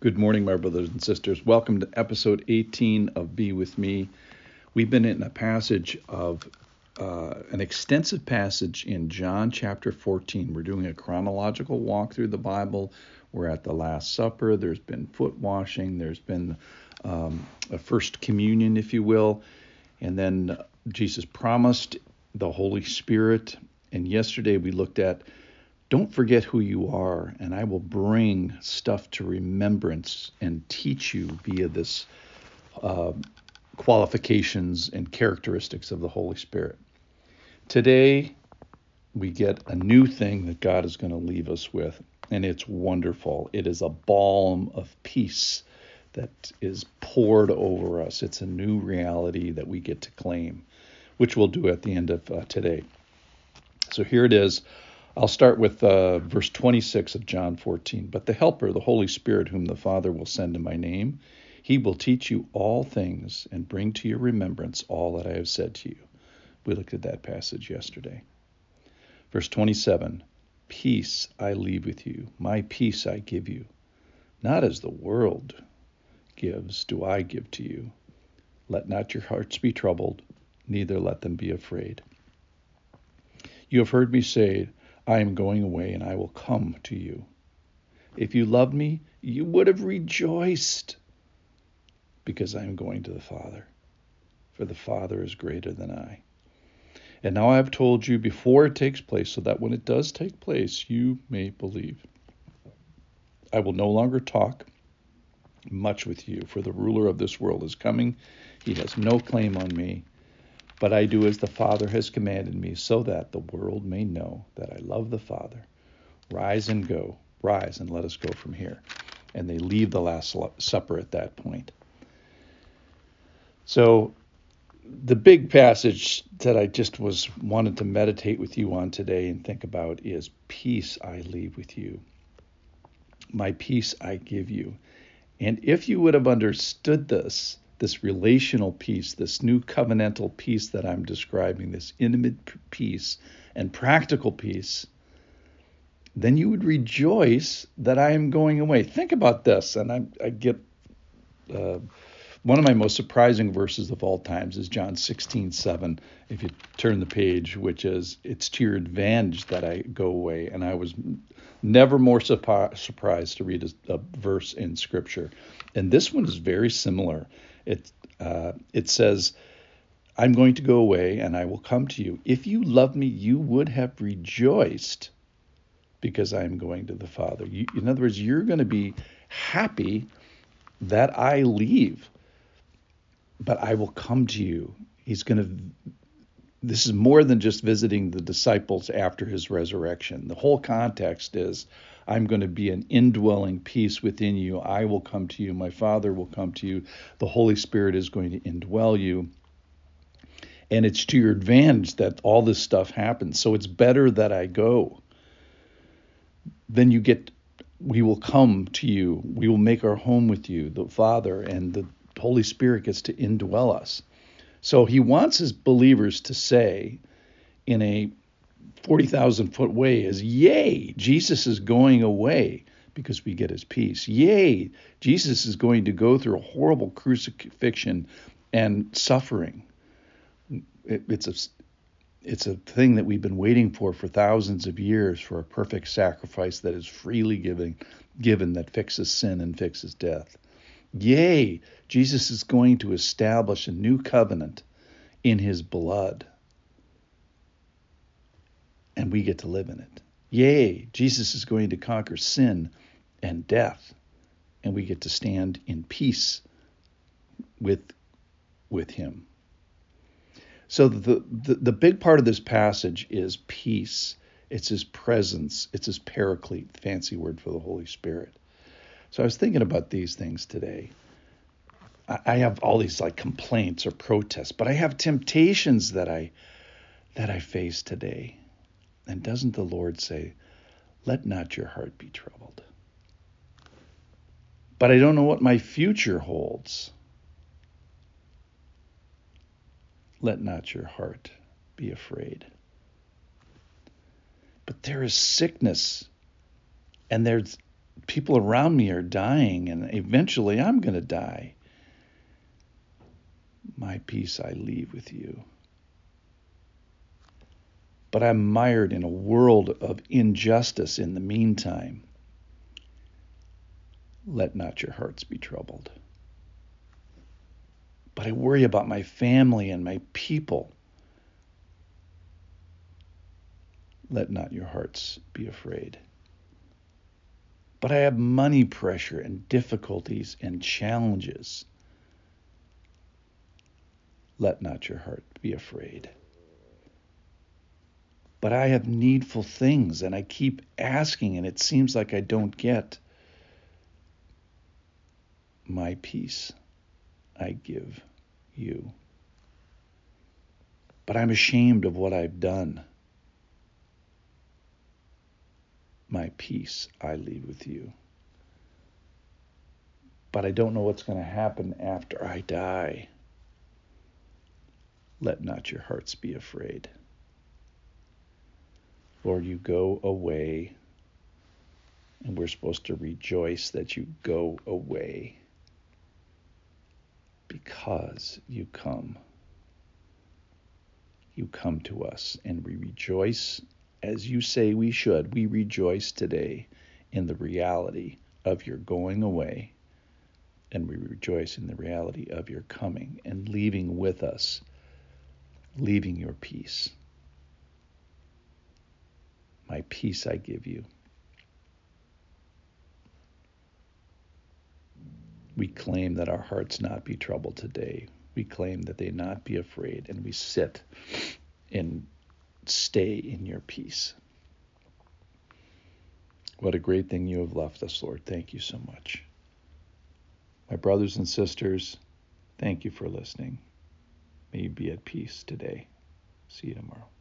Good morning, my brothers and sisters. Welcome to episode 18 of Be With Me. We've been in a passage of uh, an extensive passage in John chapter 14. We're doing a chronological walk through the Bible. We're at the Last Supper. There's been foot washing. There's been um, a first communion, if you will. And then Jesus promised the Holy Spirit. And yesterday we looked at don't forget who you are, and I will bring stuff to remembrance and teach you via this uh, qualifications and characteristics of the Holy Spirit. Today, we get a new thing that God is going to leave us with, and it's wonderful. It is a balm of peace that is poured over us. It's a new reality that we get to claim, which we'll do at the end of uh, today. So here it is I'll start with uh, verse 26 of John 14. But the Helper, the Holy Spirit, whom the Father will send in my name, he will teach you all things and bring to your remembrance all that I have said to you. We looked at that passage yesterday. Verse 27 Peace I leave with you, my peace I give you. Not as the world gives, do I give to you. Let not your hearts be troubled, neither let them be afraid. You have heard me say, I am going away and I will come to you. If you loved me, you would have rejoiced because I am going to the Father, for the Father is greater than I. And now I have told you before it takes place, so that when it does take place, you may believe. I will no longer talk much with you, for the ruler of this world is coming. He has no claim on me but I do as the Father has commanded me, so that the world may know that I love the Father. Rise and go. Rise and let us go from here. And they leave the Last Supper at that point. So, the big passage that I just was wanted to meditate with you on today and think about is peace I leave with you. My peace I give you. And if you would have understood this, this relational peace, this new covenantal peace that I'm describing, this intimate peace and practical peace, then you would rejoice that I am going away. Think about this, and I, I get uh, one of my most surprising verses of all times is John 16, 7. If you turn the page, which is, It's to your advantage that I go away. And I was never more surprised to read a, a verse in Scripture. And this one is very similar. It uh, it says, "I'm going to go away, and I will come to you. If you love me, you would have rejoiced, because I am going to the Father." You, in other words, you're going to be happy that I leave, but I will come to you. He's going to this is more than just visiting the disciples after his resurrection. The whole context is I'm going to be an indwelling peace within you. I will come to you. My Father will come to you. The Holy Spirit is going to indwell you. And it's to your advantage that all this stuff happens. So it's better that I go. Then you get, we will come to you. We will make our home with you, the Father, and the Holy Spirit gets to indwell us. So he wants his believers to say in a 40,000 foot way is, Yay, Jesus is going away because we get his peace. Yay, Jesus is going to go through a horrible crucifixion and suffering. It, it's a it's a thing that we've been waiting for for thousands of years for a perfect sacrifice that is freely given given that fixes sin and fixes death. Yay, Jesus is going to establish a new covenant in his blood. And we get to live in it. Yay, Jesus is going to conquer sin and death, and we get to stand in peace with, with him. So the, the, the big part of this passage is peace. It's his presence. It's his paraclete, fancy word for the Holy Spirit. So I was thinking about these things today. I have all these like complaints or protests, but I have temptations that I that I face today. And doesn't the Lord say, "Let not your heart be troubled"? But I don't know what my future holds. Let not your heart be afraid. But there is sickness and there's people around me are dying, and eventually I'm going to die. My peace I leave with you. But I'm mired in a world of injustice in the meantime. Let not your hearts be troubled. But I worry about my family and my people. Let not your hearts be afraid. But I have money pressure and difficulties and challenges. Let not your heart be afraid. But I have needful things and I keep asking, and it seems like I don't get my peace I give you. But I'm ashamed of what I've done. My peace I leave with you. But I don't know what's going to happen after I die. Let not your hearts be afraid. Lord, you go away, and we're supposed to rejoice that you go away because you come. You come to us, and we rejoice as you say we should. We rejoice today in the reality of your going away, and we rejoice in the reality of your coming and leaving with us, leaving your peace. My peace I give you. we claim that our hearts not be troubled today. We claim that they not be afraid, and we sit and stay in your peace. What a great thing you have left us, Lord. Thank you so much. My brothers and sisters, thank you for listening. May you be at peace today. See you tomorrow.